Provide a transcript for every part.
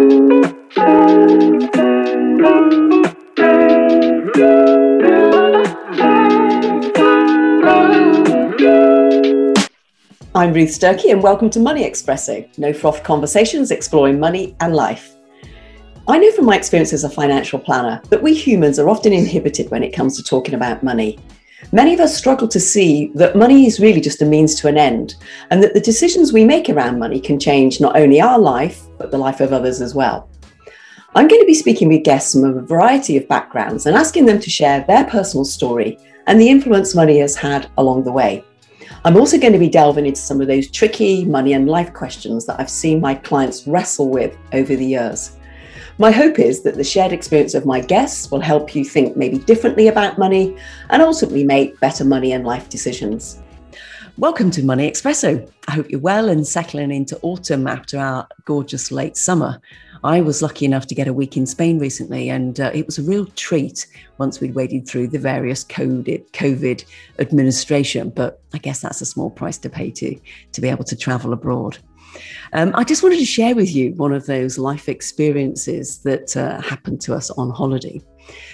I'm Ruth Sturkey, and welcome to Money Espresso, no froth conversations exploring money and life. I know from my experience as a financial planner that we humans are often inhibited when it comes to talking about money. Many of us struggle to see that money is really just a means to an end, and that the decisions we make around money can change not only our life, but the life of others as well. I'm going to be speaking with guests from a variety of backgrounds and asking them to share their personal story and the influence money has had along the way. I'm also going to be delving into some of those tricky money and life questions that I've seen my clients wrestle with over the years. My hope is that the shared experience of my guests will help you think maybe differently about money and ultimately make better money and life decisions. Welcome to Money Espresso. I hope you're well and settling into autumn after our gorgeous late summer. I was lucky enough to get a week in Spain recently, and uh, it was a real treat once we'd waded through the various COVID, COVID administration. But I guess that's a small price to pay to, to be able to travel abroad. Um, I just wanted to share with you one of those life experiences that uh, happened to us on holiday.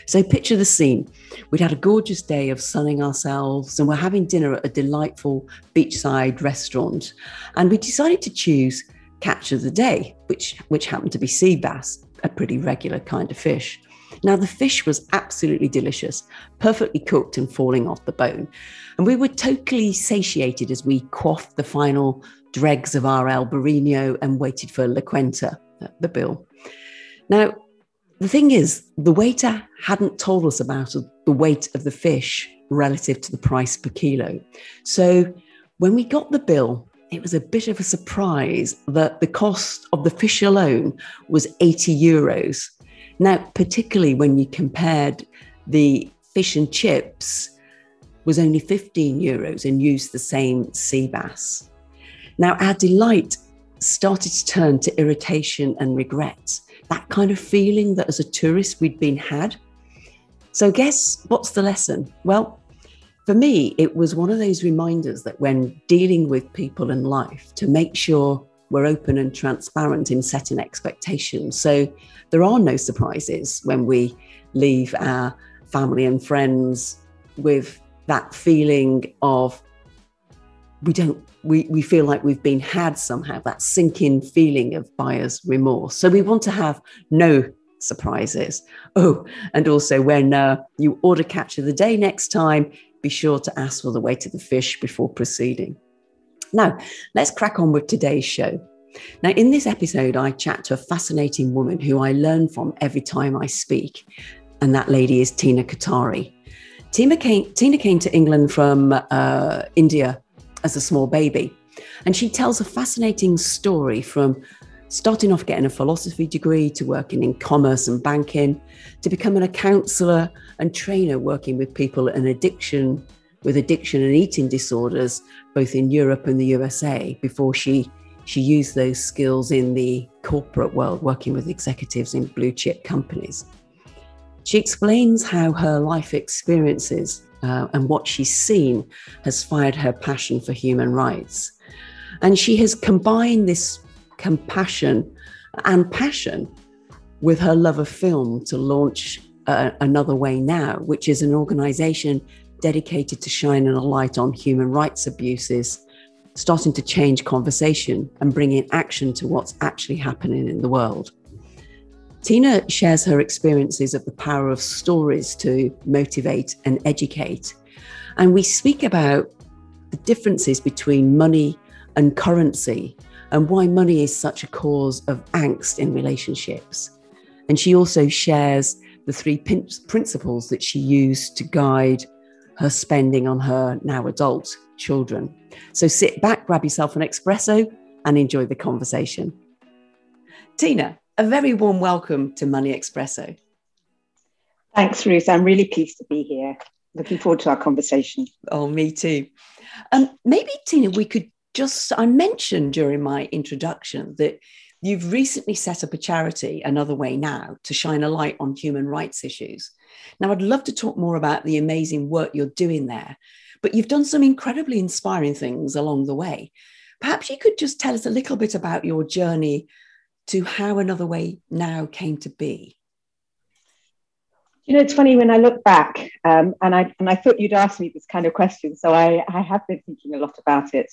So, picture the scene. We'd had a gorgeous day of sunning ourselves, and we're having dinner at a delightful beachside restaurant. And we decided to choose catch of the day, which, which happened to be sea bass, a pretty regular kind of fish. Now, the fish was absolutely delicious, perfectly cooked and falling off the bone. And we were totally satiated as we quaffed the final dregs of our Albarino and waited for La Cuenta, the bill. Now, the thing is, the waiter hadn't told us about the weight of the fish relative to the price per kilo. So when we got the bill, it was a bit of a surprise that the cost of the fish alone was 80 euros. Now, particularly when you compared the fish and chips was only 15 euros and used the same sea bass. Now, our delight started to turn to irritation and regret, that kind of feeling that as a tourist we'd been had. So, guess what's the lesson? Well, for me, it was one of those reminders that when dealing with people in life, to make sure we're open and transparent in setting expectations. So there are no surprises when we leave our family and friends with that feeling of we don't we, we feel like we've been had somehow that sinking feeling of buyer's remorse so we want to have no surprises oh and also when uh, you order catch of the day next time be sure to ask for the weight of the fish before proceeding. Now, let's crack on with today's show. Now, in this episode, I chat to a fascinating woman who I learn from every time I speak, and that lady is Tina Kothari. Tina came, Tina came to England from uh, India as a small baby, and she tells a fascinating story from starting off getting a philosophy degree to working in commerce and banking to becoming a counselor and trainer working with people in addiction with addiction and eating disorders both in Europe and the USA before she she used those skills in the corporate world working with executives in blue chip companies. She explains how her life experiences uh, and what she's seen has fired her passion for human rights and she has combined this compassion and passion with her love of film to launch uh, Another Way Now, which is an organization dedicated to shining a light on human rights abuses, starting to change conversation and bringing action to what's actually happening in the world. Tina shares her experiences of the power of stories to motivate and educate. And we speak about the differences between money and currency and why money is such a cause of angst in relationships. And she also shares the three principles that she used to guide her spending on her now adult children. So sit back, grab yourself an espresso, and enjoy the conversation. Tina, a very warm welcome to Money Espresso. Thanks, Ruth. I'm really pleased to be here. Looking forward to our conversation. Oh, me too. Um, maybe, Tina, we could just, I mentioned during my introduction that you've recently set up a charity, Another Way Now, to shine a light on human rights issues. Now, I'd love to talk more about the amazing work you're doing there, but you've done some incredibly inspiring things along the way. Perhaps you could just tell us a little bit about your journey to how another way now came to be? You know, it's funny when I look back, um, and I and I thought you'd ask me this kind of question, so I, I have been thinking a lot about it.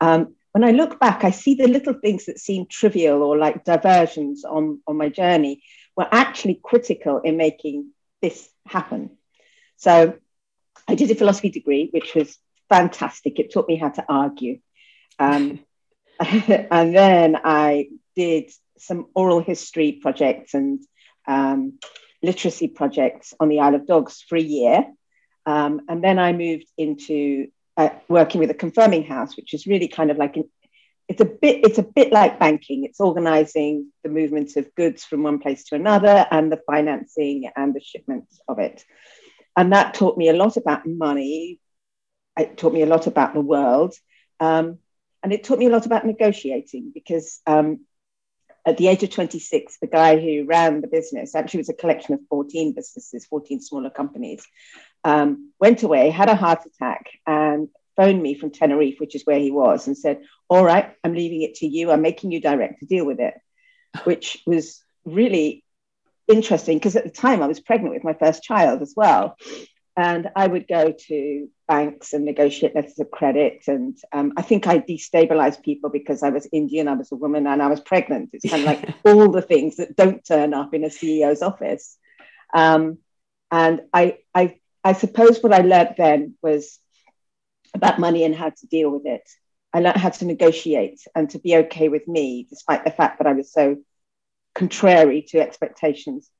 Um, when I look back, I see the little things that seem trivial or like diversions on, on my journey were actually critical in making this happen. So I did a philosophy degree, which was fantastic. It taught me how to argue. Um, and then I did some oral history projects and um, literacy projects on the Isle of Dogs for a year. Um, and then I moved into uh, working with a confirming house, which is really kind of like an, it's a bit it's a bit like banking. It's organizing the movement of goods from one place to another and the financing and the shipments of it. And that taught me a lot about money. It taught me a lot about the world. Um, and it taught me a lot about negotiating because um, at the age of 26, the guy who ran the business, actually was a collection of 14 businesses, 14 smaller companies, um, went away, had a heart attack, and phoned me from Tenerife, which is where he was, and said, All right, I'm leaving it to you. I'm making you direct to deal with it, which was really interesting because at the time I was pregnant with my first child as well. And I would go to banks and negotiate letters of credit. And um, I think I destabilized people because I was Indian, I was a woman, and I was pregnant. It's kind of like all the things that don't turn up in a CEO's office. Um, and I, I, I suppose what I learned then was about money and how to deal with it. I learned how to negotiate and to be okay with me, despite the fact that I was so contrary to expectations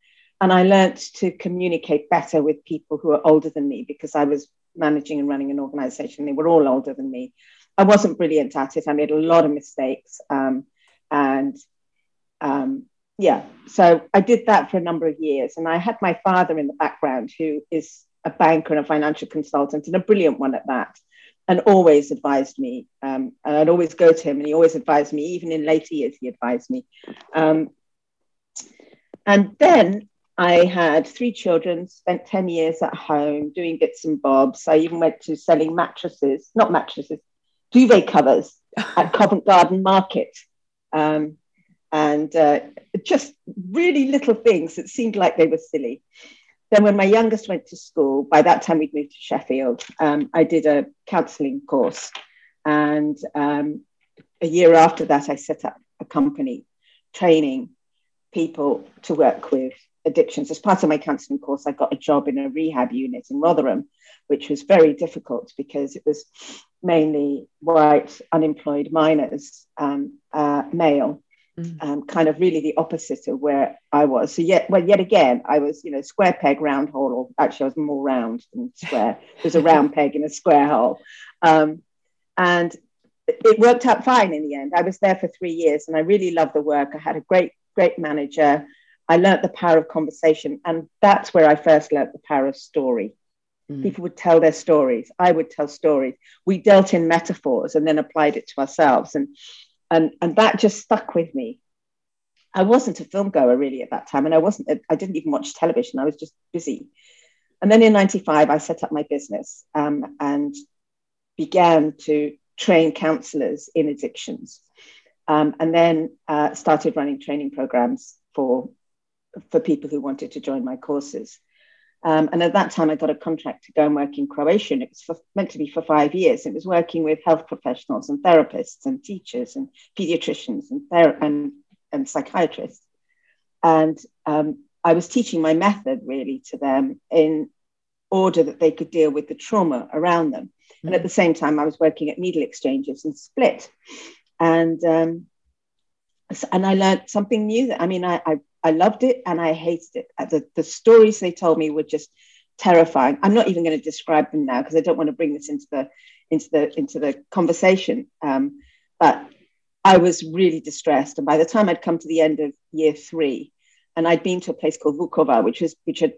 and I learned to communicate better with people who are older than me because I was managing and running an organization. They were all older than me. I wasn't brilliant at it. I made a lot of mistakes. Um, and um, yeah, so I did that for a number of years. And I had my father in the background, who is a banker and a financial consultant, and a brilliant one at that, and always advised me. Um, and I'd always go to him, and he always advised me, even in later years, he advised me. Um, and then I had three children, spent 10 years at home doing bits and bobs. I even went to selling mattresses, not mattresses, duvet covers at Covent Garden Market. Um, and uh, just really little things that seemed like they were silly. Then, when my youngest went to school, by that time we'd moved to Sheffield, um, I did a counselling course. And um, a year after that, I set up a company training people to work with addictions. As part of my counselling course, I got a job in a rehab unit in Rotherham, which was very difficult because it was mainly white, unemployed miners, um, uh, male. Mm. Um, kind of really the opposite of where I was. So yet, well, yet again, I was, you know, square peg, round hole, or actually, I was more round than square. It was a round peg in a square hole, um, and it worked out fine in the end. I was there for three years, and I really loved the work. I had a great, great manager. I learnt the power of conversation. And that's where I first learnt the power of story. Mm. People would tell their stories. I would tell stories. We dealt in metaphors and then applied it to ourselves. And, and, and that just stuck with me. I wasn't a film goer really at that time. And I wasn't, I didn't even watch television. I was just busy. And then in 95, I set up my business um, and began to train counselors in addictions. Um, and then uh, started running training programs for for people who wanted to join my courses. Um, and at that time, I got a contract to go and work in Croatia. And it was for, meant to be for five years. It was working with health professionals and therapists and teachers and pediatricians and, ther- and, and psychiatrists. And um, I was teaching my method really to them in order that they could deal with the trauma around them. Mm-hmm. And at the same time, I was working at needle exchanges and Split. And um, and I learned something new. That, I mean, I, I I loved it and I hated it. Uh, the, the stories they told me were just terrifying. I'm not even going to describe them now because I don't want to bring this into the into the into the conversation. Um, but I was really distressed, and by the time I'd come to the end of year three, and I'd been to a place called Vukovar, which was which had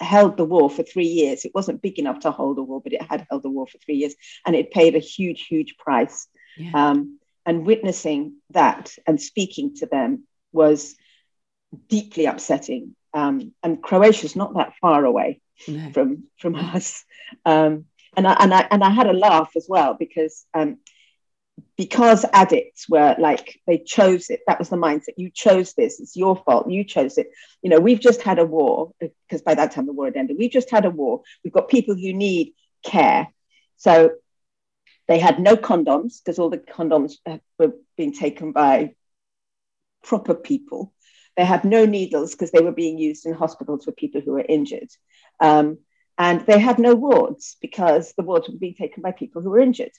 held the war for three years. It wasn't big enough to hold a war, but it had held the war for three years, and it paid a huge, huge price. Yeah. Um, and witnessing that and speaking to them was deeply upsetting. Um, and Croatia's not that far away no. from from us. Um, and I and I and I had a laugh as well because um, because addicts were like they chose it. That was the mindset. You chose this. It's your fault. You chose it. You know we've just had a war because by that time the war had ended. We've just had a war. We've got people who need care. So they had no condoms because all the condoms were being taken by proper people they had no needles because they were being used in hospitals for people who were injured um, and they had no wards because the wards were being taken by people who were injured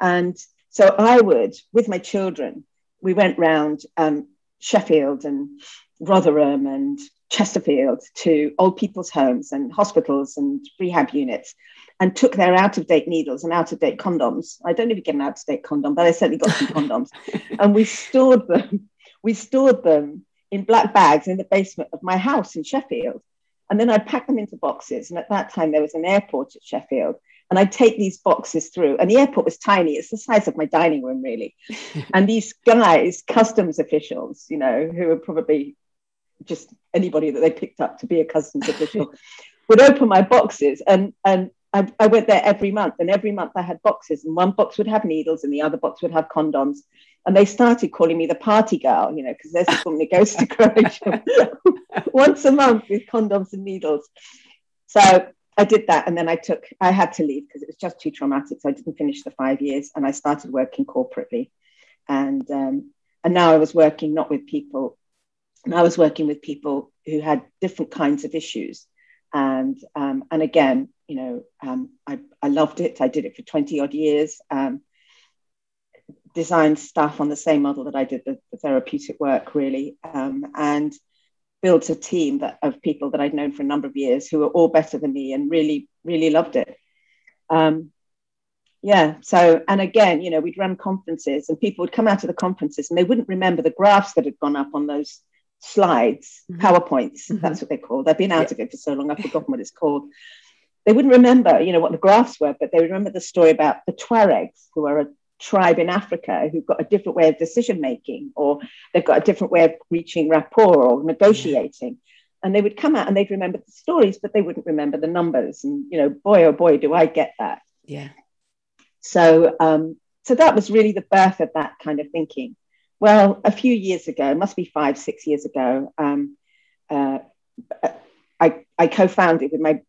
and so I would, with my children, we went round um, Sheffield and Rotherham and Chesterfield to old people's homes and hospitals and rehab units and took their out of date needles and out of date condoms. I don't even get an out of date condom, but I certainly got some condoms. And we stored them, we stored them in black bags in the basement of my house in Sheffield. And then I'd pack them into boxes. And at that time, there was an airport at Sheffield and I'd take these boxes through. And the airport was tiny, it's the size of my dining room, really. and these guys, customs officials, you know, who were probably just anybody that they picked up to be a customs official, would open my boxes. And, and I, I, went there every month, and every month I had boxes, and one box would have needles, and the other box would have condoms. And they started calling me the party girl, you know, because there's this woman that goes to Croatia once a month with condoms and needles. So I did that and then I took, I had to leave because it was just too traumatic. So I didn't finish the five years and I started working corporately. And, um, and now I was working not with people, and I was working with people who had different kinds of issues. And, um, and again, you know, um, I, I loved it. I did it for 20 odd years. Um, designed stuff on the same model that I did the, the therapeutic work, really. Um, and built a team that, of people that I'd known for a number of years who were all better than me and really, really loved it. Um, yeah. So, and again, you know, we'd run conferences and people would come out of the conferences and they wouldn't remember the graphs that had gone up on those slides, mm-hmm. PowerPoints. Mm-hmm. That's what they're called. They've been out yeah. of it for so long, I've forgotten what it's called. They wouldn't remember, you know, what the graphs were, but they remember the story about the Tuaregs, who are a tribe in Africa who've got a different way of decision making, or they've got a different way of reaching rapport or negotiating. And they would come out and they'd remember the stories, but they wouldn't remember the numbers. And you know, boy oh boy, do I get that. Yeah. So um, so that was really the birth of that kind of thinking. Well, a few years ago, must be five, six years ago, um, uh, I, I co-founded with my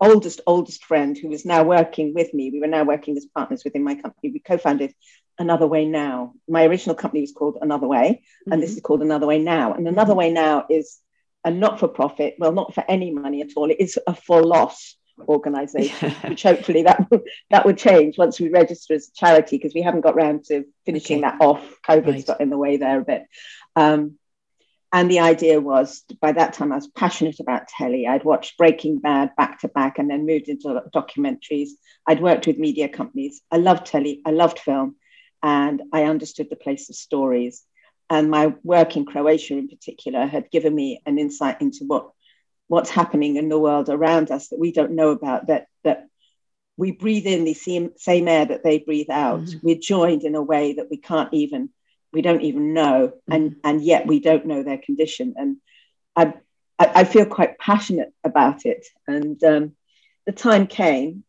oldest, oldest friend who is now working with me. We were now working as partners within my company. We co founded Another Way Now. My original company was called Another Way, and mm-hmm. this is called Another Way Now. And Another Way Now is a not for profit, well, not for any money at all. It is a for loss organization, yeah. which hopefully that, that would change once we register as a charity because we haven't got round to finishing okay. that off. COVID's right. got in the way there a bit. Um, and the idea was by that time I was passionate about telly. I'd watched Breaking Bad back to back and then moved into documentaries. I'd worked with media companies. I loved telly, I loved film, and I understood the place of stories. And my work in Croatia in particular had given me an insight into what what's happening in the world around us that we don't know about, that that we breathe in the same, same air that they breathe out. Mm. We're joined in a way that we can't even we don't even know, mm-hmm. and and yet we don't know their condition. And I I, feel quite passionate about it. And um, the time came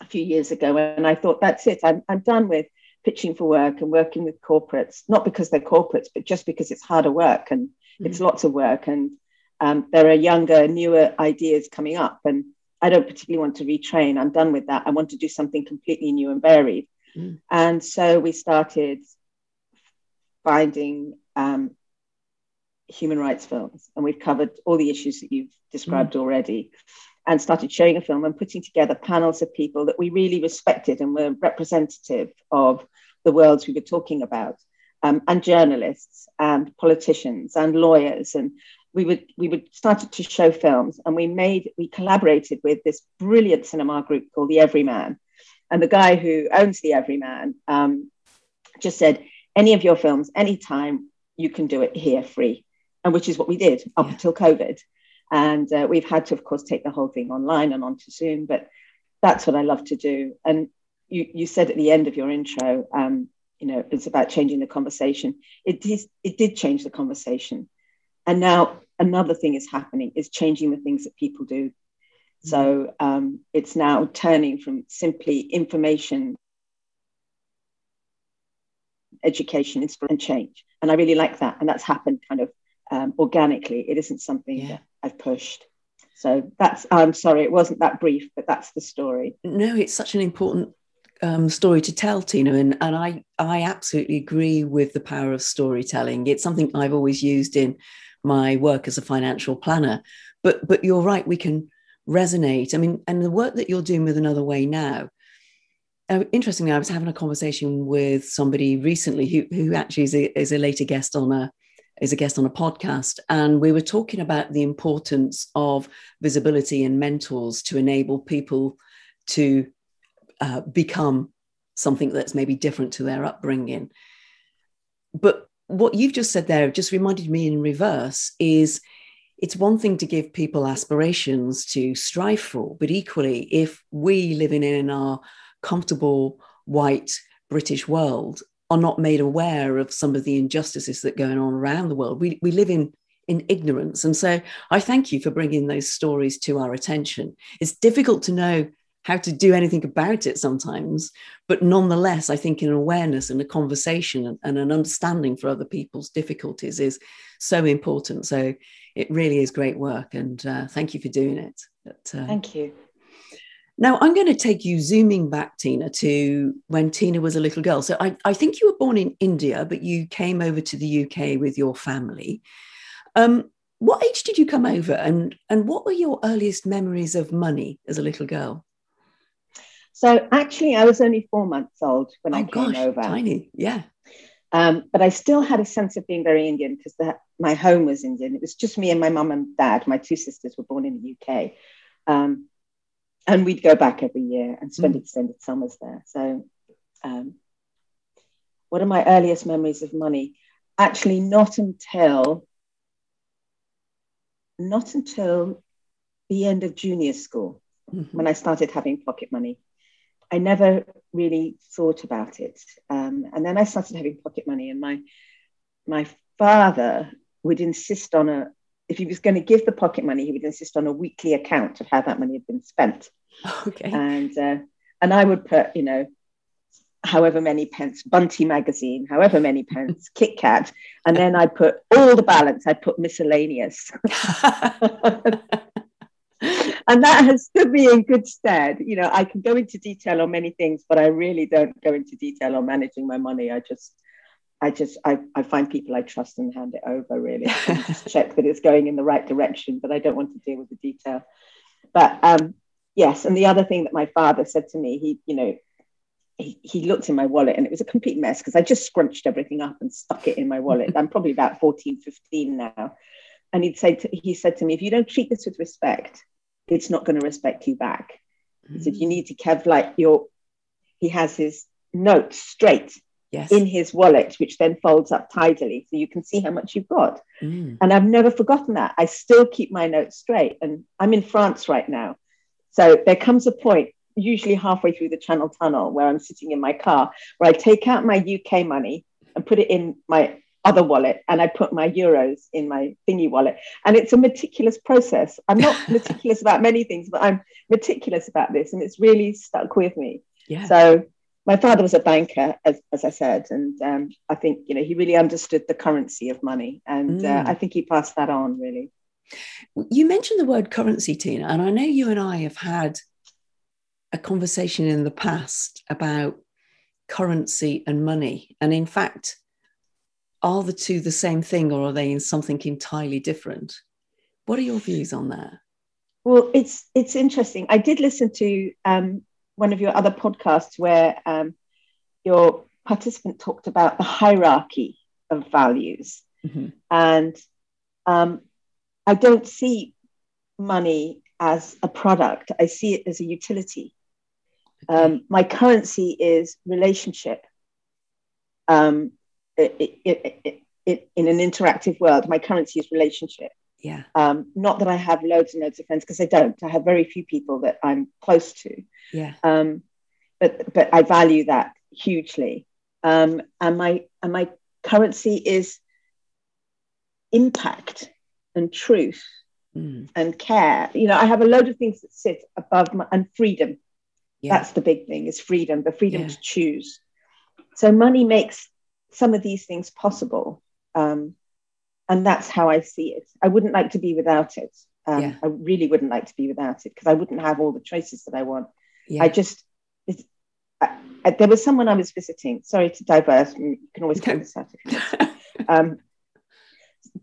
a few years ago, and I thought that's it. I'm I'm done with pitching for work and working with corporates, not because they're corporates, but just because it's harder work and mm-hmm. it's lots of work, and um, there are younger, newer ideas coming up, and I don't particularly want to retrain. I'm done with that. I want to do something completely new and varied. Mm. And so we started finding um, human rights films, and we've covered all the issues that you've described mm. already, and started showing a film and putting together panels of people that we really respected and were representative of the worlds we were talking about, um, and journalists and politicians and lawyers, and we would we would started to show films, and we made we collaborated with this brilliant cinema group called the Everyman, and the guy who owns the Everyman um, just said any of your films, anytime, you can do it here free. And which is what we did up yeah. until COVID. And uh, we've had to, of course, take the whole thing online and onto Zoom, but that's what I love to do. And you, you said at the end of your intro, um, you know, it's about changing the conversation. It, is, it did change the conversation. And now another thing is happening is changing the things that people do. So um, it's now turning from simply information education, inspiration, and change. And I really like that. And that's happened kind of um, organically. It isn't something yeah. that I've pushed. So that's, I'm sorry, it wasn't that brief, but that's the story. No, it's such an important um, story to tell, Tina, and, and I, I absolutely agree with the power of storytelling. It's something I've always used in my work as a financial planner. But but you're right, we can resonate. I mean, and the work that you're doing with Another Way now. Uh, interestingly, I was having a conversation with somebody recently who who actually is a, is a later guest on a is a guest on a podcast, and we were talking about the importance of visibility and mentors to enable people to uh, become something that's maybe different to their upbringing. But what you've just said there just reminded me in reverse is it's one thing to give people aspirations to strive for, but equally, if we living in our comfortable white British world are not made aware of some of the injustices that are going on around the world, we, we live in in ignorance. And so I thank you for bringing those stories to our attention. It's difficult to know how to do anything about it sometimes. But nonetheless, I think an awareness and a conversation and an understanding for other people's difficulties is so important. So it really is great work. And uh, thank you for doing it. But, uh, thank you. Now, I'm going to take you zooming back, Tina, to when Tina was a little girl. So I, I think you were born in India, but you came over to the UK with your family. Um, what age did you come over and, and what were your earliest memories of money as a little girl? So actually, I was only four months old when oh, I came gosh, over. Tiny, yeah. Um, but I still had a sense of being very Indian because my home was Indian. It was just me and my mum and dad. My two sisters were born in the UK. Um, and we'd go back every year and spend mm. extended summers there. So, um, what are my earliest memories of money? Actually, not until not until the end of junior school mm-hmm. when I started having pocket money. I never really thought about it. Um, and then I started having pocket money, and my my father would insist on a if he was going to give the pocket money, he would insist on a weekly account of how that money had been spent. Okay. And uh, and I would put, you know, however many pence, Bunty magazine, however many pence, Kit Kat, and then I'd put all the balance. I'd put miscellaneous. and that has stood me in good stead. You know, I can go into detail on many things, but I really don't go into detail on managing my money. I just, I just, I, I find people I trust and hand it over. Really, just check that it's going in the right direction, but I don't want to deal with the detail. But um, yes, and the other thing that my father said to me, he, you know, he, he looked in my wallet and it was a complete mess because I just scrunched everything up and stuck it in my wallet. I'm probably about 14, 15 now. And he'd say to, he said to me, if you don't treat this with respect, it's not going to respect you back. Mm-hmm. He said, you need to have like your, he has his notes straight yes. in his wallet, which then folds up tidily so you can see how much you've got. Mm. And I've never forgotten that. I still keep my notes straight. And I'm in France right now. So there comes a point, usually halfway through the Channel Tunnel, where I'm sitting in my car, where I take out my UK money and put it in my other wallet and I put my euros in my thingy wallet. And it's a meticulous process. I'm not meticulous about many things, but I'm meticulous about this. And it's really stuck with me. Yeah. So my father was a banker, as, as I said. And um, I think, you know, he really understood the currency of money. And uh, mm. uh, I think he passed that on, really. You mentioned the word currency, Tina. And I know you and I have had a conversation in the past about currency and money. And in fact, are the two the same thing or are they in something entirely different? What are your views on that? Well, it's it's interesting. I did listen to um, one of your other podcasts where um, your participant talked about the hierarchy of values, mm-hmm. and um, I don't see money as a product. I see it as a utility. Um, my currency is relationship. Um, it, it, it, in an interactive world, my currency is relationship. Yeah. Um, not that I have loads and loads of friends because I don't. I have very few people that I'm close to. Yeah. Um, but but I value that hugely. Um, and my and my currency is impact and truth mm. and care. You know, I have a load of things that sit above my and freedom. Yeah. That's the big thing is freedom, the freedom yeah. to choose. So money makes some of these things possible. Um, and that's how I see it. I wouldn't like to be without it. Um, yeah. I really wouldn't like to be without it because I wouldn't have all the choices that I want. Yeah. I just, I, I, there was someone I was visiting. Sorry to divert. You can always cut this out. um,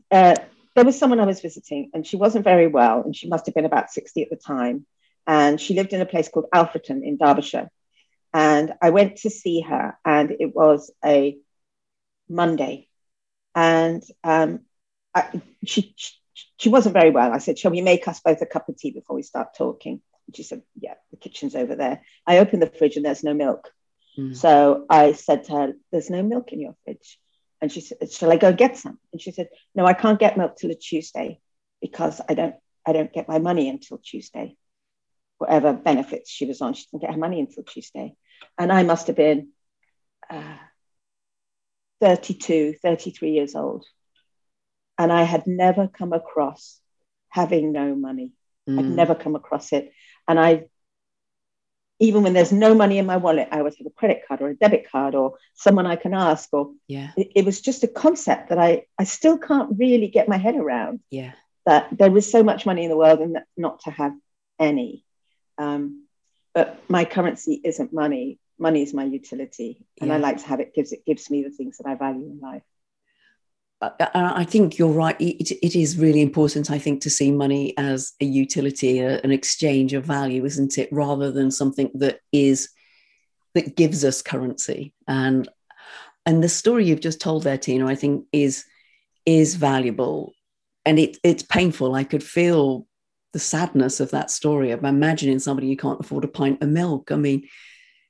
uh, there was someone I was visiting, and she wasn't very well, and she must have been about 60 at the time. And she lived in a place called Alfreton in Derbyshire. And I went to see her, and it was a Monday. And um, I, she, she wasn't very well. I said, Shall we make us both a cup of tea before we start talking? And she said, Yeah, the kitchen's over there. I opened the fridge and there's no milk. Mm. So I said to her, There's no milk in your fridge. And she said, Shall I go get some? And she said, No, I can't get milk till a Tuesday because I don't I don't get my money until Tuesday. Whatever benefits she was on, she didn't get her money until Tuesday. And I must have been uh, 32, 33 years old. And I had never come across having no money. Mm. I'd never come across it. And I, even when there's no money in my wallet, I always have a credit card or a debit card or someone I can ask. Or yeah, it, it was just a concept that I, I still can't really get my head around. Yeah, that there was so much money in the world and not to have any. Um, but my currency isn't money money is my utility and yeah. i like to have it gives it gives me the things that i value in life I think you're right. It, it is really important, I think, to see money as a utility, a, an exchange of value, isn't it? Rather than something that is that gives us currency. And and the story you've just told there, Tina, I think is is valuable, and it it's painful. I could feel the sadness of that story of imagining somebody who can't afford a pint of milk. I mean,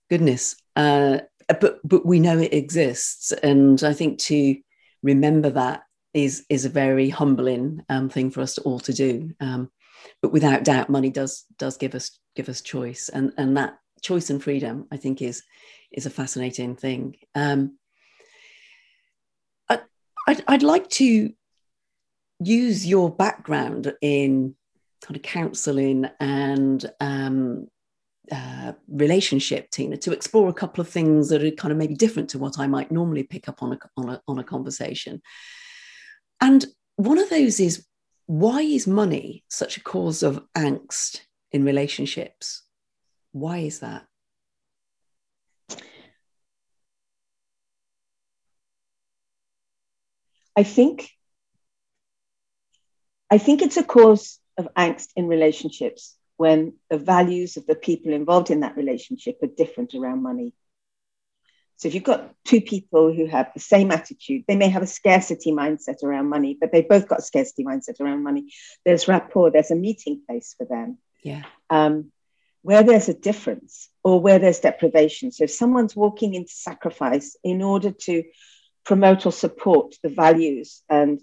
goodness. Uh, but but we know it exists, and I think to remember that is is a very humbling um, thing for us to all to do. Um, but without doubt, money does does give us give us choice, and and that choice and freedom, I think, is is a fascinating thing. Um, I, I'd, I'd like to use your background in kind of counselling and um, uh, relationship, Tina, to explore a couple of things that are kind of maybe different to what I might normally pick up on a, on a, on a conversation. And one of those is why is money such a cause of angst in relationships? Why is that? I think I think it's a cause of angst in relationships when the values of the people involved in that relationship are different around money. So if you've got two people who have the same attitude, they may have a scarcity mindset around money, but they both got a scarcity mindset around money. There's rapport, there's a meeting place for them. Yeah. Um, where there's a difference or where there's deprivation. So if someone's walking into sacrifice in order to promote or support the values and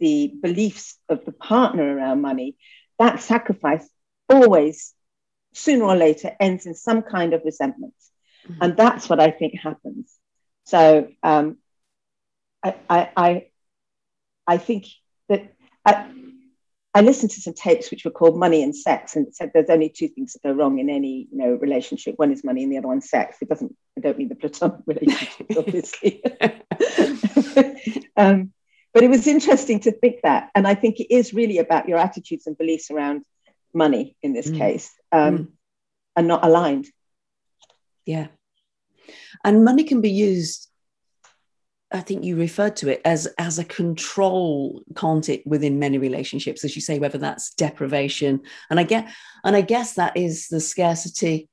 the beliefs of the partner around money, that sacrifice always, sooner or later, ends in some kind of resentment. Mm-hmm. And that's what I think happens. So um, I, I, I, I think that I, I listened to some tapes which were called Money and Sex, and it said there's only two things that go wrong in any you know relationship. One is money, and the other one's sex. It doesn't. I don't mean the platonic relationship, obviously. um, but it was interesting to think that, and I think it is really about your attitudes and beliefs around money in this mm. case um, mm. and not aligned. Yeah. And money can be used, I think you referred to it as, as a control, can't it, within many relationships, as you say, whether that's deprivation. And I get and I guess that is the scarcity.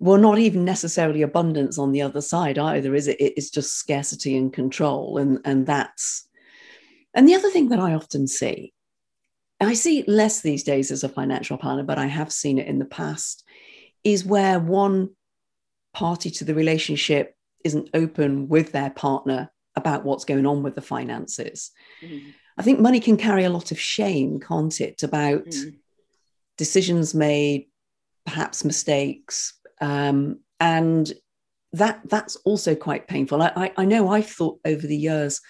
Well, not even necessarily abundance on the other side either, is it? It's just scarcity and control. And, and that's and the other thing that I often see I see it less these days as a financial planner, but I have seen it in the past, is where one party to the relationship isn't open with their partner about what's going on with the finances. Mm-hmm. I think money can carry a lot of shame, can't it, about mm-hmm. decisions made, perhaps mistakes. Um, and that that's also quite painful. I, I, I know I've thought over the years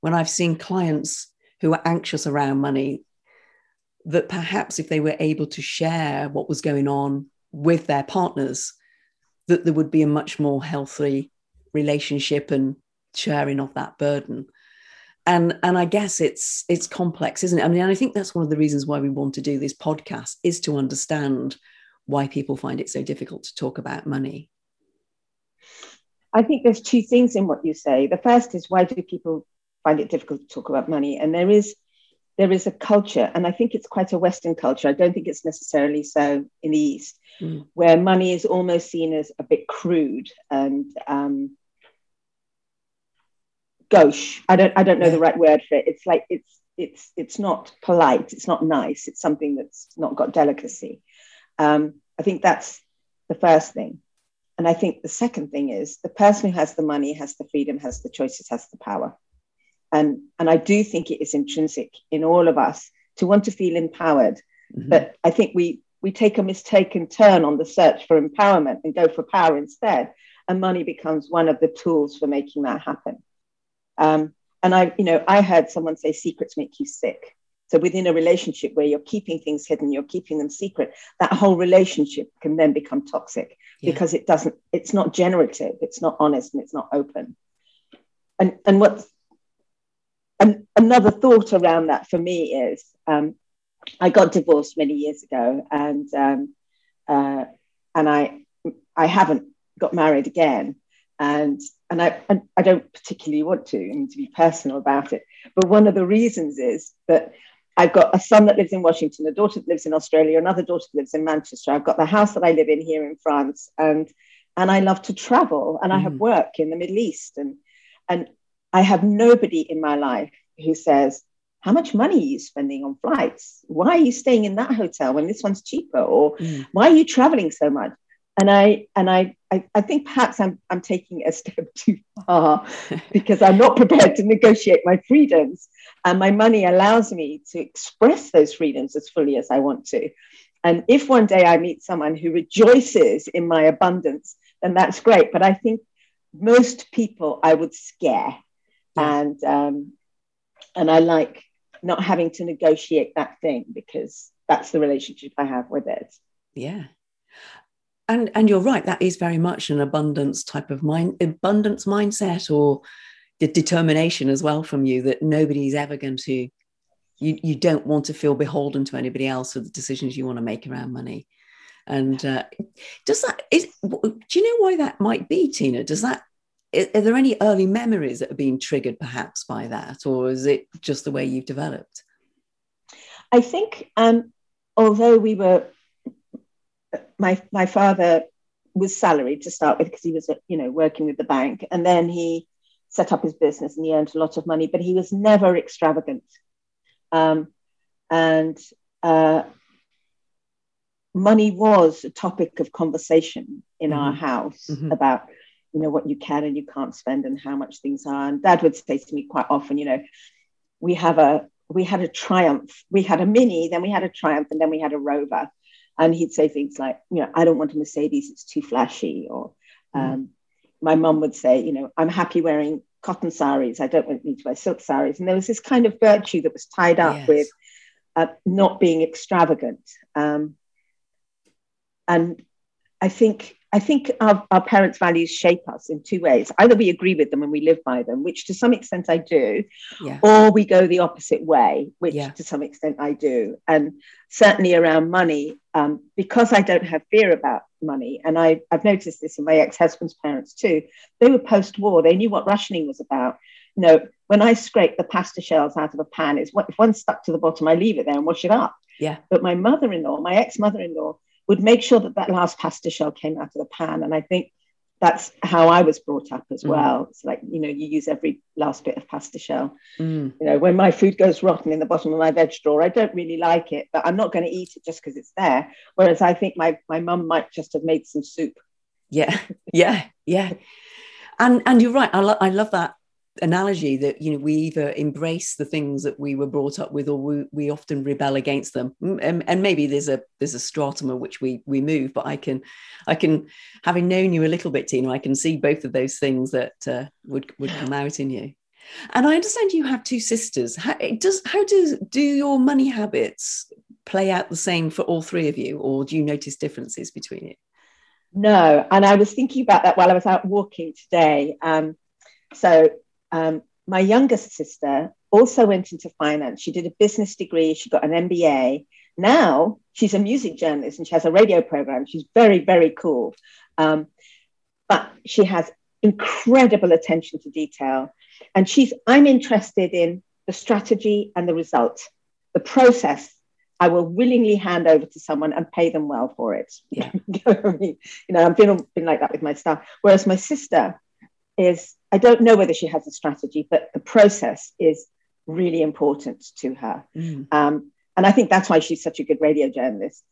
when I've seen clients who are anxious around money, that perhaps if they were able to share what was going on with their partners, that there would be a much more healthy relationship and sharing of that burden. And and i guess it's it's complex isn't it? I mean and i think that's one of the reasons why we want to do this podcast is to understand why people find it so difficult to talk about money. I think there's two things in what you say. The first is why do people find it difficult to talk about money? And there is there is a culture and i think it's quite a western culture i don't think it's necessarily so in the east mm. where money is almost seen as a bit crude and um, gauche. I don't I don't know the right word for it. It's like it's it's it's not polite. It's not nice. It's something that's not got delicacy. Um, I think that's the first thing. And I think the second thing is the person who has the money has the freedom, has the choices, has the power. And, and I do think it is intrinsic in all of us to want to feel empowered. Mm-hmm. But I think we, we take a mistaken turn on the search for empowerment and go for power instead. And money becomes one of the tools for making that happen. Um, and I, you know, I heard someone say secrets make you sick. So within a relationship where you're keeping things hidden, you're keeping them secret, that whole relationship can then become toxic yeah. because it doesn't, it's not generative, it's not honest, and it's not open. And and what's and another thought around that for me is um, I got divorced many years ago, and um, uh, and I I haven't got married again and and I and I don't particularly want to, I mean, to be personal about it. But one of the reasons is that I've got a son that lives in Washington, a daughter that lives in Australia, another daughter that lives in Manchester. I've got the house that I live in here in France, and and I love to travel, and mm. I have mm. work in the Middle East, and and I have nobody in my life who says, "How much money are you spending on flights? Why are you staying in that hotel when this one's cheaper? Or mm. why are you traveling so much?" and I and I, I, I think perhaps I'm I'm taking a step too far because I'm not prepared to negotiate my freedoms, and my money allows me to express those freedoms as fully as I want to. And if one day I meet someone who rejoices in my abundance, then that's great. But I think most people I would scare, yeah. and um, and I like not having to negotiate that thing because that's the relationship I have with it. Yeah and and you're right that is very much an abundance type of mind abundance mindset or the determination as well from you that nobody's ever going to you you don't want to feel beholden to anybody else for the decisions you want to make around money and uh, does that is do you know why that might be tina does that are there any early memories that are being triggered perhaps by that or is it just the way you've developed i think um, although we were my my father was salaried to start with because he was you know working with the bank and then he set up his business and he earned a lot of money but he was never extravagant um, and uh, money was a topic of conversation in mm-hmm. our house mm-hmm. about you know what you can and you can't spend and how much things are and dad would say to me quite often you know we have a we had a triumph we had a mini then we had a triumph and then we had a rover and he'd say things like, you know, I don't want a Mercedes, it's too flashy. Or mm. um, my mum would say, you know, I'm happy wearing cotton saris, I don't need to wear silk saris. And there was this kind of virtue that was tied up yes. with uh, not being extravagant. Um, and I think I think our, our parents' values shape us in two ways. Either we agree with them and we live by them, which to some extent I do, yeah. or we go the opposite way, which yeah. to some extent I do. And certainly around money, um, because I don't have fear about money, and I, I've noticed this in my ex husband's parents too, they were post war, they knew what rationing was about. You know, when I scrape the pasta shells out of a pan, it's if one stuck to the bottom, I leave it there and wash it up. Yeah. But my mother in law, my ex mother in law, would make sure that that last pasta shell came out of the pan. And I think that's how I was brought up as mm. well. It's like, you know, you use every last bit of pasta shell. Mm. You know, when my food goes rotten in the bottom of my veg drawer, I don't really like it, but I'm not going to eat it just because it's there. Whereas I think my my mum might just have made some soup. Yeah, yeah, yeah. And and you're right. I, lo- I love that analogy that you know we either embrace the things that we were brought up with or we, we often rebel against them. And, and, maybe there's a there's a stratum of which we we move but i can i can having known you a little bit tina i can see both of those things that uh, would would come out in you. And i understand you have two sisters. How does how does do your money habits play out the same for all three of you or do you notice differences between it no and i was thinking about that while i was out walking today. Um, so um, my youngest sister also went into finance. She did a business degree, she got an MBA. Now she's a music journalist and she has a radio program. She's very, very cool. Um, but she has incredible attention to detail. And she's, I'm interested in the strategy and the result, the process. I will willingly hand over to someone and pay them well for it. Yeah. you know, I've been, been like that with my staff. Whereas my sister is, I don't know whether she has a strategy, but the process is really important to her. Mm. Um, and I think that's why she's such a good radio journalist.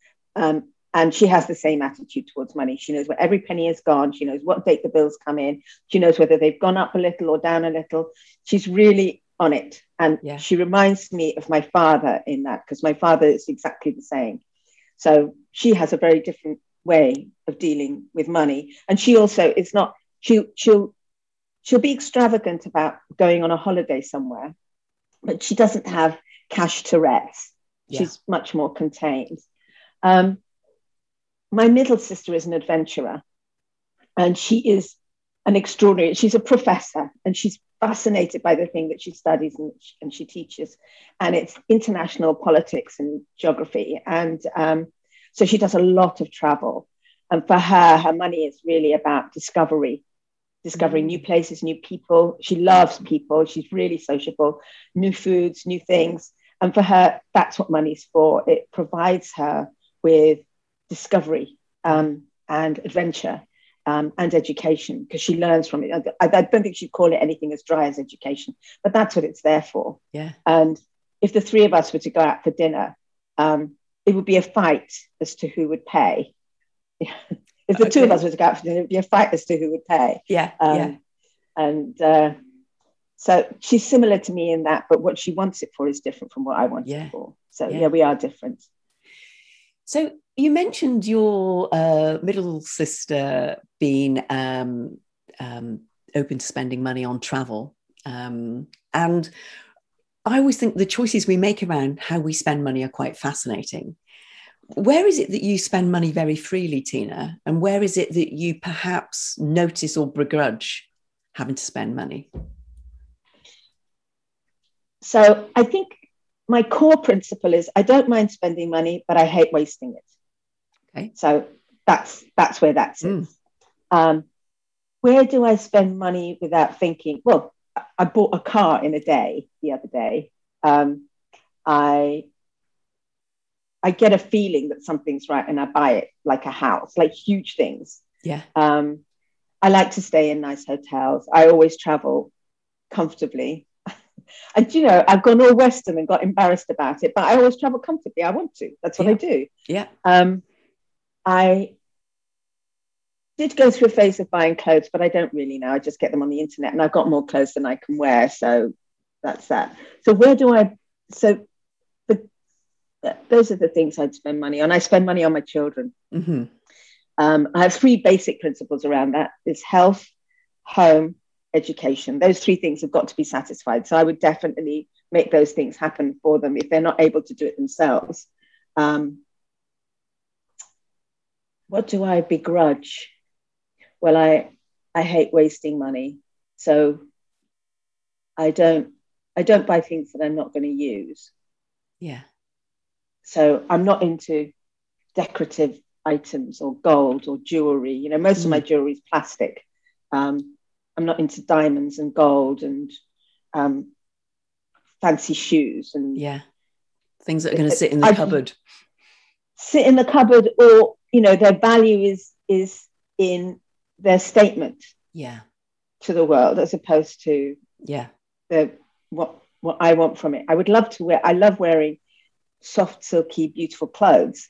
Um, and she has the same attitude towards money. She knows where every penny is gone. She knows what date the bills come in. She knows whether they've gone up a little or down a little. She's really on it. And yeah. she reminds me of my father in that, because my father is exactly the same. So she has a very different way of dealing with money. And she also is not, she, she'll, she'll be extravagant about going on a holiday somewhere, but she doesn't have cash to rest. Yeah. She's much more contained. Um, my middle sister is an adventurer and she is an extraordinary she's a professor and she's fascinated by the thing that she studies and, and she teaches and it's international politics and geography and um, so she does a lot of travel and for her her money is really about discovery discovering new places new people she loves people she's really sociable new foods new things and for her that's what money's for it provides her with discovery um, and adventure um, and education because she learns from it. I, I, don't think she'd call it anything as dry as education, but that's what it's there for. Yeah. And if the three of us were to go out for dinner, um, it would be a fight as to who would pay. if the okay. two of us were to go out for dinner, it would be a fight as to who would pay. Yeah. Um, yeah. And uh, so she's similar to me in that, but what she wants it for is different from what I want yeah. it for. So yeah. yeah, we are different. So you mentioned your uh, middle sister being um, um, open to spending money on travel. Um, and I always think the choices we make around how we spend money are quite fascinating. Where is it that you spend money very freely, Tina? And where is it that you perhaps notice or begrudge having to spend money? So I think my core principle is I don't mind spending money, but I hate wasting it. Okay. So that's that's where that's mm. Um, where do I spend money without thinking? Well, I bought a car in a day the other day. Um, I I get a feeling that something's right, and I buy it like a house, like huge things. Yeah. Um, I like to stay in nice hotels. I always travel comfortably. and you know, I've gone all Western and got embarrassed about it, but I always travel comfortably. I want to. That's what yeah. I do. Yeah. Um, I did go through a phase of buying clothes, but I don't really know. I just get them on the internet, and I've got more clothes than I can wear, so that's that. So where do I? So those are the things I'd spend money on. I spend money on my children. Mm-hmm. Um, I have three basic principles around that: is health, home, education. Those three things have got to be satisfied. So I would definitely make those things happen for them if they're not able to do it themselves. Um, what do I begrudge? Well, I I hate wasting money, so I don't I don't buy things that I'm not going to use. Yeah. So I'm not into decorative items or gold or jewelry. You know, most mm. of my mm. jewelry is plastic. Um, I'm not into diamonds and gold and um, fancy shoes and yeah, things that are going to sit in the I, cupboard. Sit in the cupboard or you know their value is is in their statement yeah to the world as opposed to yeah the what what I want from it. I would love to wear. I love wearing soft, silky, beautiful clothes,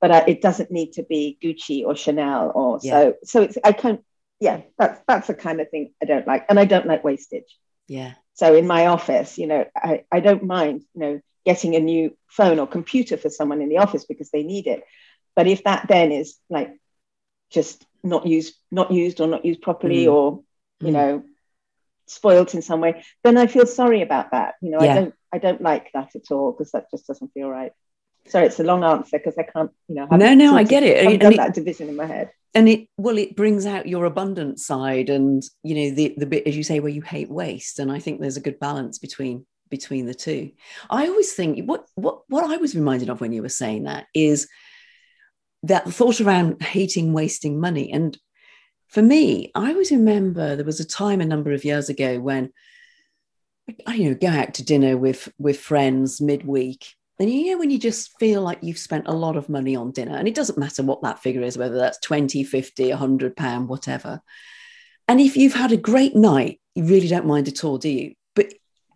but I, it doesn't need to be Gucci or Chanel or yeah. so. So it's I can't. Yeah, that's that's the kind of thing I don't like, and I don't like wastage. Yeah. So in my office, you know, I, I don't mind, you know, getting a new phone or computer for someone in the office because they need it. But if that then is like just not used, not used or not used properly, mm. or you mm. know, spoilt in some way, then I feel sorry about that. You know, yeah. I don't, I don't like that at all because that just doesn't feel right. Sorry, it's a long answer because I can't, you know. No, no, I get it. I've done that division in my head. and it well it brings out your abundant side and you know the the bit as you say where you hate waste and i think there's a good balance between between the two i always think what what what i was reminded of when you were saying that is that thought around hating wasting money and for me i always remember there was a time a number of years ago when you know go out to dinner with with friends midweek and you know when you just feel like you've spent a lot of money on dinner and it doesn't matter what that figure is whether that's 20 50 100 pound whatever. And if you've had a great night you really don't mind at all do you? But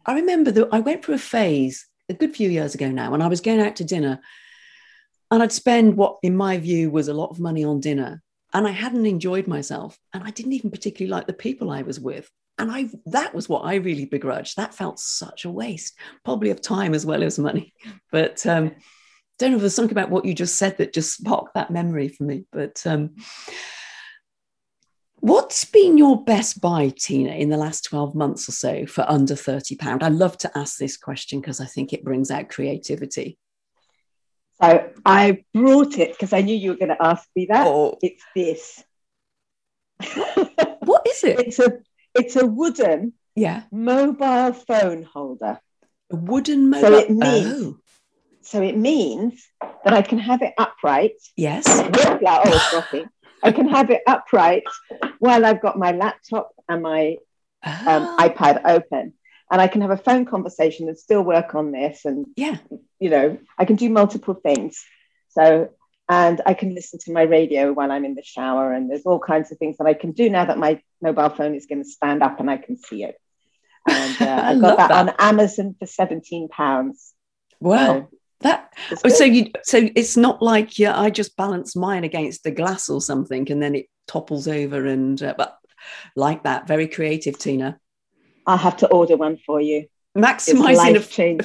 i remember that i went through a phase a good few years ago now when i was going out to dinner and i'd spend what in my view was a lot of money on dinner and i hadn't enjoyed myself and i didn't even particularly like the people i was with and I that was what I really begrudged. That felt such a waste, probably of time as well as money. But um, don't know if there's something about what you just said that just sparked that memory for me. But um, what's been your best buy, Tina, in the last 12 months or so for under 30 pound? I love to ask this question because I think it brings out creativity. So I brought it because I knew you were going to ask me that. Oh. It's this. what is it? It's a it's a wooden yeah mobile phone holder. A wooden mobile. So it means. Oh. So it means that I can have it upright. Yes. Oh, dropping. I can have it upright while I've got my laptop and my oh. um, iPad open, and I can have a phone conversation and still work on this. And yeah, you know, I can do multiple things. So and I can listen to my radio while I'm in the shower. And there's all kinds of things that I can do now that my mobile phone is going to stand up and I can see it. And uh, I got that, that, on Amazon for 17 pounds. Wow. So, that oh, so you so it's not like yeah I just balance mine against the glass or something and then it topples over and uh, but like that very creative Tina I'll have to order one for you maximizing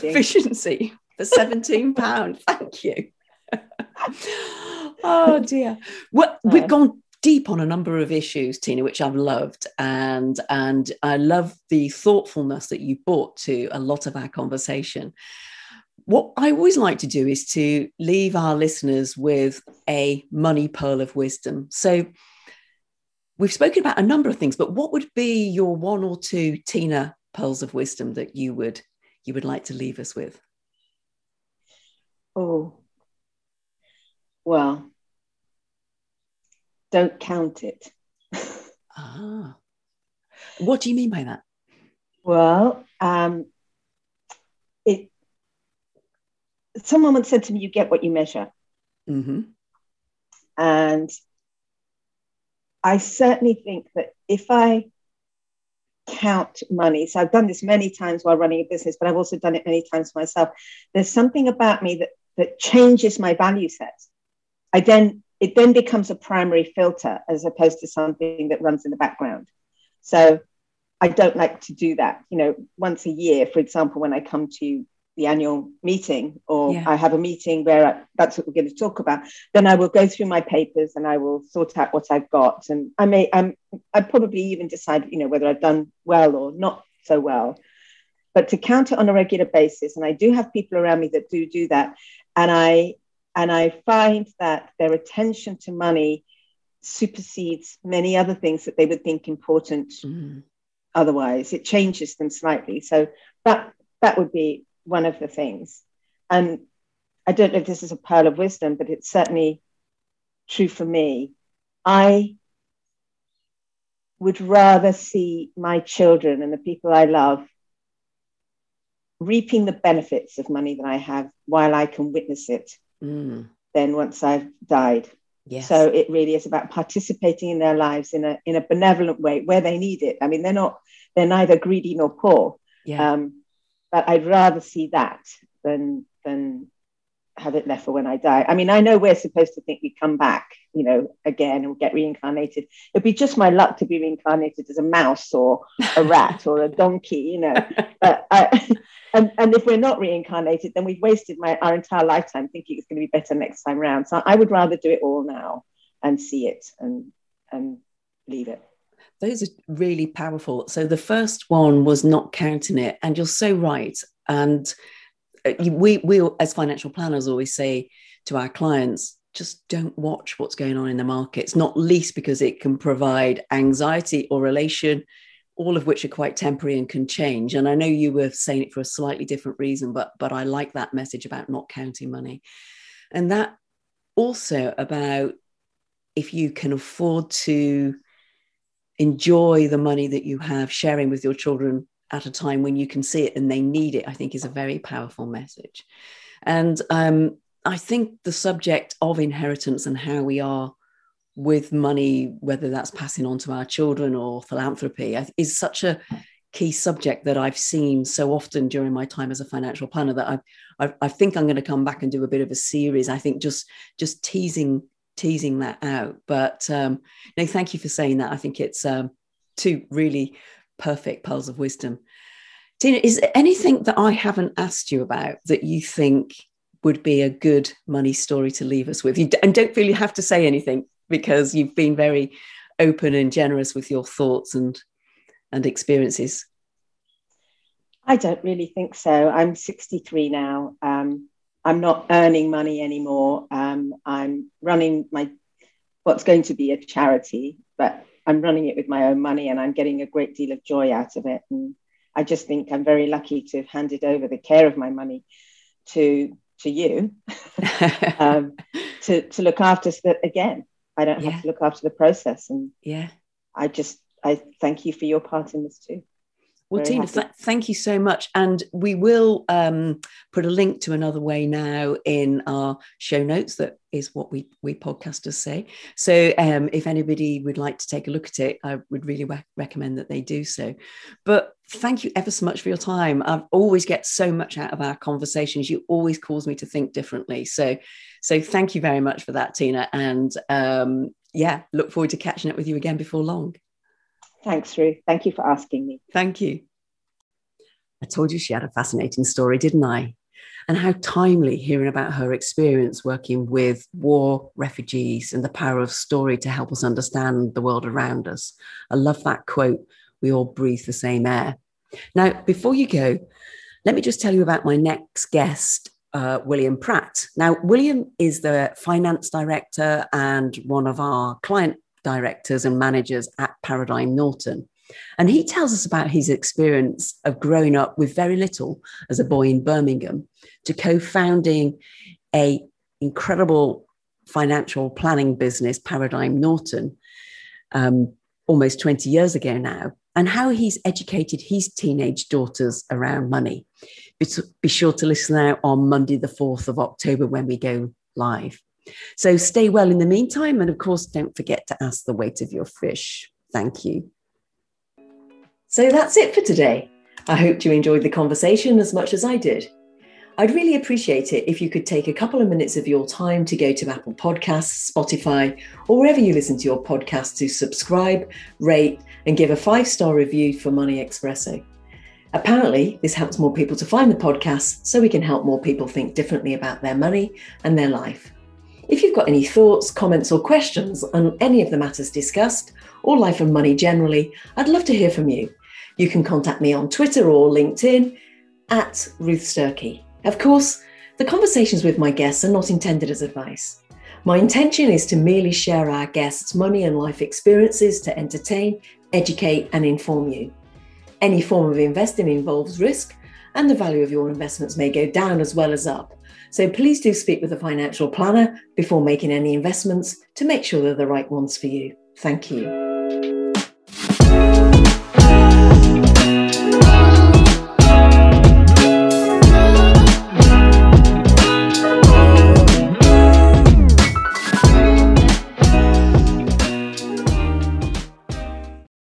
efficiency for 17 pound thank you oh dear. Well, we've gone deep on a number of issues, Tina, which I've loved, and and I love the thoughtfulness that you brought to a lot of our conversation. What I always like to do is to leave our listeners with a money pearl of wisdom. So we've spoken about a number of things, but what would be your one or two Tina pearls of wisdom that you would you would like to leave us with? Oh, well, don't count it. ah. What do you mean by that? Well, um, it. Someone once said to me, "You get what you measure," mm-hmm. and I certainly think that if I count money, so I've done this many times while running a business, but I've also done it many times myself. There's something about me that that changes my value set. I then it then becomes a primary filter as opposed to something that runs in the background. So I don't like to do that. You know, once a year, for example, when I come to the annual meeting or yeah. I have a meeting where I, that's what we're going to talk about, then I will go through my papers and I will sort out what I've got. And I may, I'm, I probably even decide, you know, whether I've done well or not so well. But to count it on a regular basis, and I do have people around me that do do that, and I and I find that their attention to money supersedes many other things that they would think important mm. otherwise. It changes them slightly. So that that would be one of the things. And I don't know if this is a pearl of wisdom, but it's certainly true for me. I would rather see my children and the people I love reaping the benefits of money that I have while I can witness it mm. than once I've died. Yes. So it really is about participating in their lives in a in a benevolent way where they need it. I mean, they're not they're neither greedy nor poor. Yeah. Um, but I'd rather see that than than have it left for when I die. I mean, I know we're supposed to think we come back, you know, again and get reincarnated. It'd be just my luck to be reincarnated as a mouse or a rat or a donkey, you know. But I, and, and if we're not reincarnated, then we've wasted my our entire lifetime thinking it's going to be better next time round. So I would rather do it all now and see it and and leave it. Those are really powerful. So the first one was not counting it, and you're so right. And we we as financial planners always say to our clients, just don't watch what's going on in the markets, not least because it can provide anxiety or relation, all of which are quite temporary and can change. And I know you were saying it for a slightly different reason, but but I like that message about not counting money. And that also about if you can afford to enjoy the money that you have sharing with your children at a time when you can see it and they need it, I think is a very powerful message. And um, I think the subject of inheritance and how we are with money, whether that's passing on to our children or philanthropy, is such a key subject that I've seen so often during my time as a financial planner that I, I, I think I'm going to come back and do a bit of a series. I think just just teasing teasing that out. But um, no, thank you for saying that. I think it's um, two really perfect pearls of wisdom. Tina, is there anything that I haven't asked you about that you think would be a good money story to leave us with? You, and don't really have to say anything because you've been very open and generous with your thoughts and and experiences. I don't really think so. I'm 63 now. Um, I'm not earning money anymore. Um, I'm running my what's going to be a charity, but I'm running it with my own money and I'm getting a great deal of joy out of it. And I just think I'm very lucky to have handed over the care of my money to to you um, to to look after that again. I don't yeah. have to look after the process, and yeah, I just I thank you for your part in this too. Well, Very Tina, th- thank you so much. And we will um, put a link to another way now in our show notes. That is what we we podcasters say. So, um, if anybody would like to take a look at it, I would really re- recommend that they do so. But thank you ever so much for your time. I always get so much out of our conversations. You always cause me to think differently. So, so thank you very much for that, Tina. And um, yeah, look forward to catching up with you again before long. Thanks, Ruth. Thank you for asking me. Thank you. I told you she had a fascinating story, didn't I? And how timely hearing about her experience working with war refugees and the power of story to help us understand the world around us. I love that quote we all breathe the same air. Now, before you go, let me just tell you about my next guest, uh, William Pratt. Now, William is the finance director and one of our client directors and managers at Paradigm Norton. And he tells us about his experience of growing up with very little as a boy in Birmingham to co-founding a incredible financial planning business, Paradigm Norton, um, almost 20 years ago now, and how he's educated his teenage daughters around money. Be, be sure to listen out on Monday, the 4th of October when we go live. So stay well in the meantime. And of course, don't forget to ask the weight of your fish. Thank you. So that's it for today. I hope you enjoyed the conversation as much as I did. I'd really appreciate it if you could take a couple of minutes of your time to go to Apple Podcasts, Spotify, or wherever you listen to your podcast to subscribe, rate, and give a five star review for Money Expresso. Apparently, this helps more people to find the podcast so we can help more people think differently about their money and their life. If you've got any thoughts, comments, or questions on any of the matters discussed, or life and money generally, I'd love to hear from you. You can contact me on Twitter or LinkedIn at Ruth Sturkey. Of course, the conversations with my guests are not intended as advice. My intention is to merely share our guests' money and life experiences to entertain, educate, and inform you. Any form of investing involves risk, and the value of your investments may go down as well as up. So please do speak with a financial planner before making any investments to make sure they're the right ones for you. Thank you.